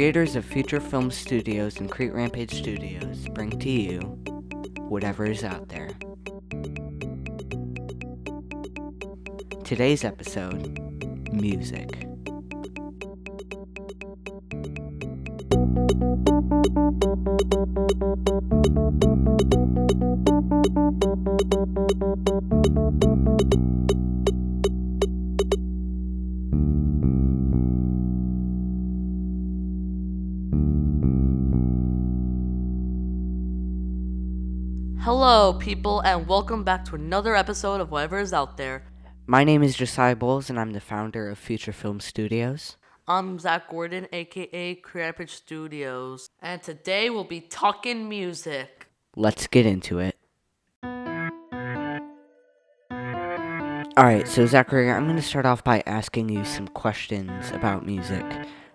creators of Future Film Studios and Crete Rampage Studios bring to you whatever is out there. Today's episode music. Hello, people, and welcome back to another episode of Whatever is Out There. My name is Josiah Bowles, and I'm the founder of Future Film Studios. I'm Zach Gordon, aka Creative Studios, and today we'll be talking music. Let's get into it. Alright, so Zachary, I'm going to start off by asking you some questions about music.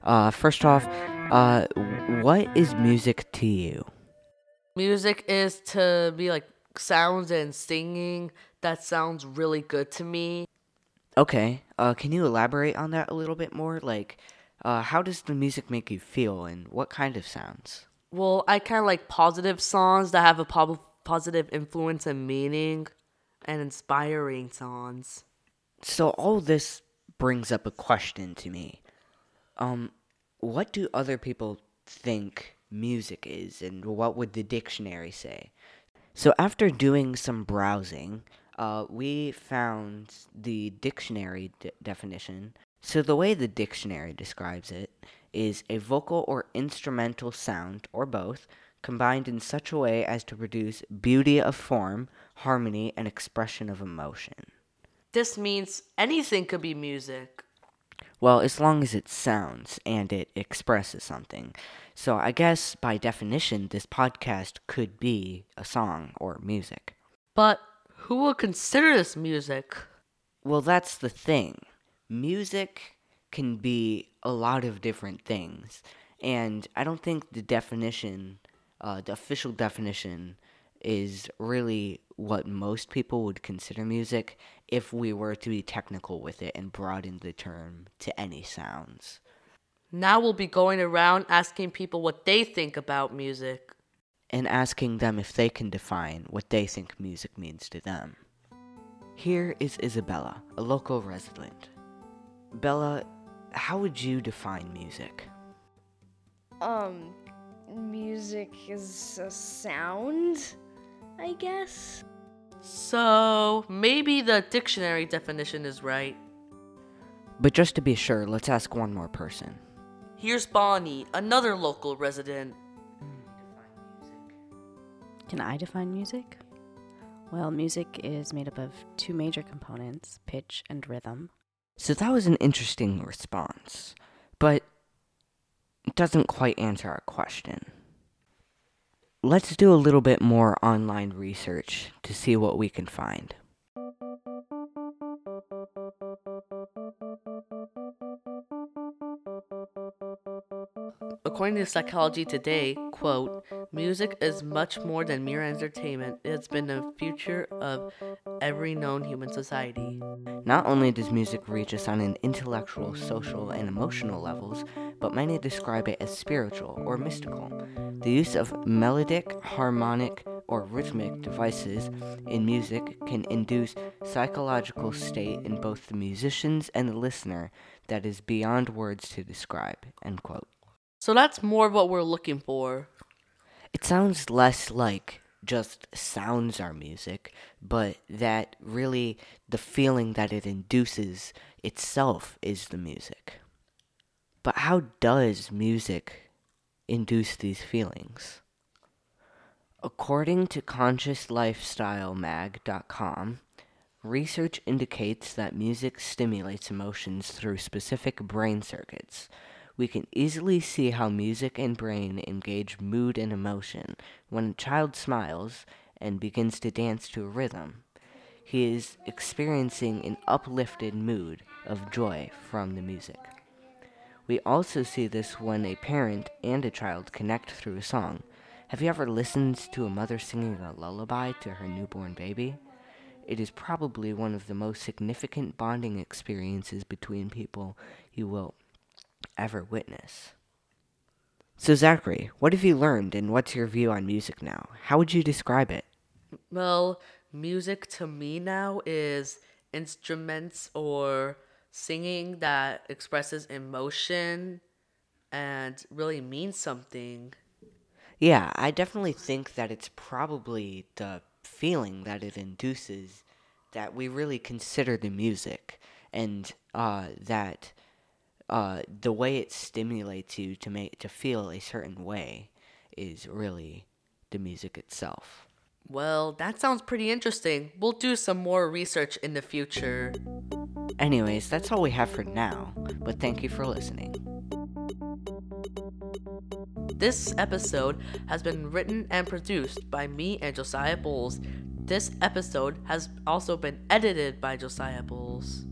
Uh, first off, uh, what is music to you? Music is to be like sounds and singing. That sounds really good to me. Okay, uh, can you elaborate on that a little bit more? Like, uh, how does the music make you feel, and what kind of sounds? Well, I kind of like positive songs that have a po- positive influence and meaning, and inspiring songs. So all this brings up a question to me. Um, what do other people think music is, and what would the dictionary say? So after doing some browsing, uh, we found the dictionary de- definition. So the way the dictionary describes it is a vocal or instrumental sound, or both, combined in such a way as to produce beauty of form, harmony, and expression of emotion. This means anything could be music. Well, as long as it sounds and it expresses something. So I guess by definition, this podcast could be a song or music. But who will consider this music? Well, that's the thing. Music can be a lot of different things. And I don't think the definition, uh, the official definition, is really what most people would consider music if we were to be technical with it and broaden the term to any sounds. Now we'll be going around asking people what they think about music. and asking them if they can define what they think music means to them. Here is Isabella, a local resident. Bella, how would you define music? Um, music is a sound, I guess. So maybe the dictionary definition is right. But just to be sure, let's ask one more person. Here's Bonnie, another local resident. Can I define music? Well, music is made up of two major components pitch and rhythm. So that was an interesting response, but it doesn't quite answer our question. Let's do a little bit more online research to see what we can find. According to Psychology Today, quote, music is much more than mere entertainment. It's been the future of every known human society. Not only does music reach us on an intellectual, social, and emotional levels, but many describe it as spiritual or mystical. The use of melodic, harmonic, or rhythmic devices in music can induce psychological state in both the musicians and the listener that is beyond words to describe. End quote. So that's more of what we're looking for. It sounds less like just sounds are music, but that really the feeling that it induces itself is the music. But how does music induce these feelings? According to ConsciousLifestyleMag.com, research indicates that music stimulates emotions through specific brain circuits. We can easily see how music and brain engage mood and emotion. When a child smiles and begins to dance to a rhythm, he is experiencing an uplifted mood of joy from the music. We also see this when a parent and a child connect through a song. Have you ever listened to a mother singing a lullaby to her newborn baby? It is probably one of the most significant bonding experiences between people you will ever witness. So, Zachary, what have you learned and what's your view on music now? How would you describe it? Well, music to me now is instruments or singing that expresses emotion and really means something. Yeah, I definitely think that it's probably the feeling that it induces that we really consider the music and uh, that uh, the way it stimulates you to make to feel a certain way is really the music itself. Well, that sounds pretty interesting. We'll do some more research in the future. Anyways, that's all we have for now, but thank you for listening. This episode has been written and produced by me and Josiah Bowles. This episode has also been edited by Josiah Bowles.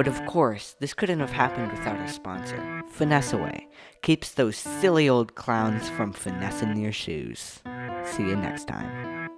But of course, this couldn't have happened without our sponsor, Finesse Away. Keeps those silly old clowns from finessing your shoes. See you next time.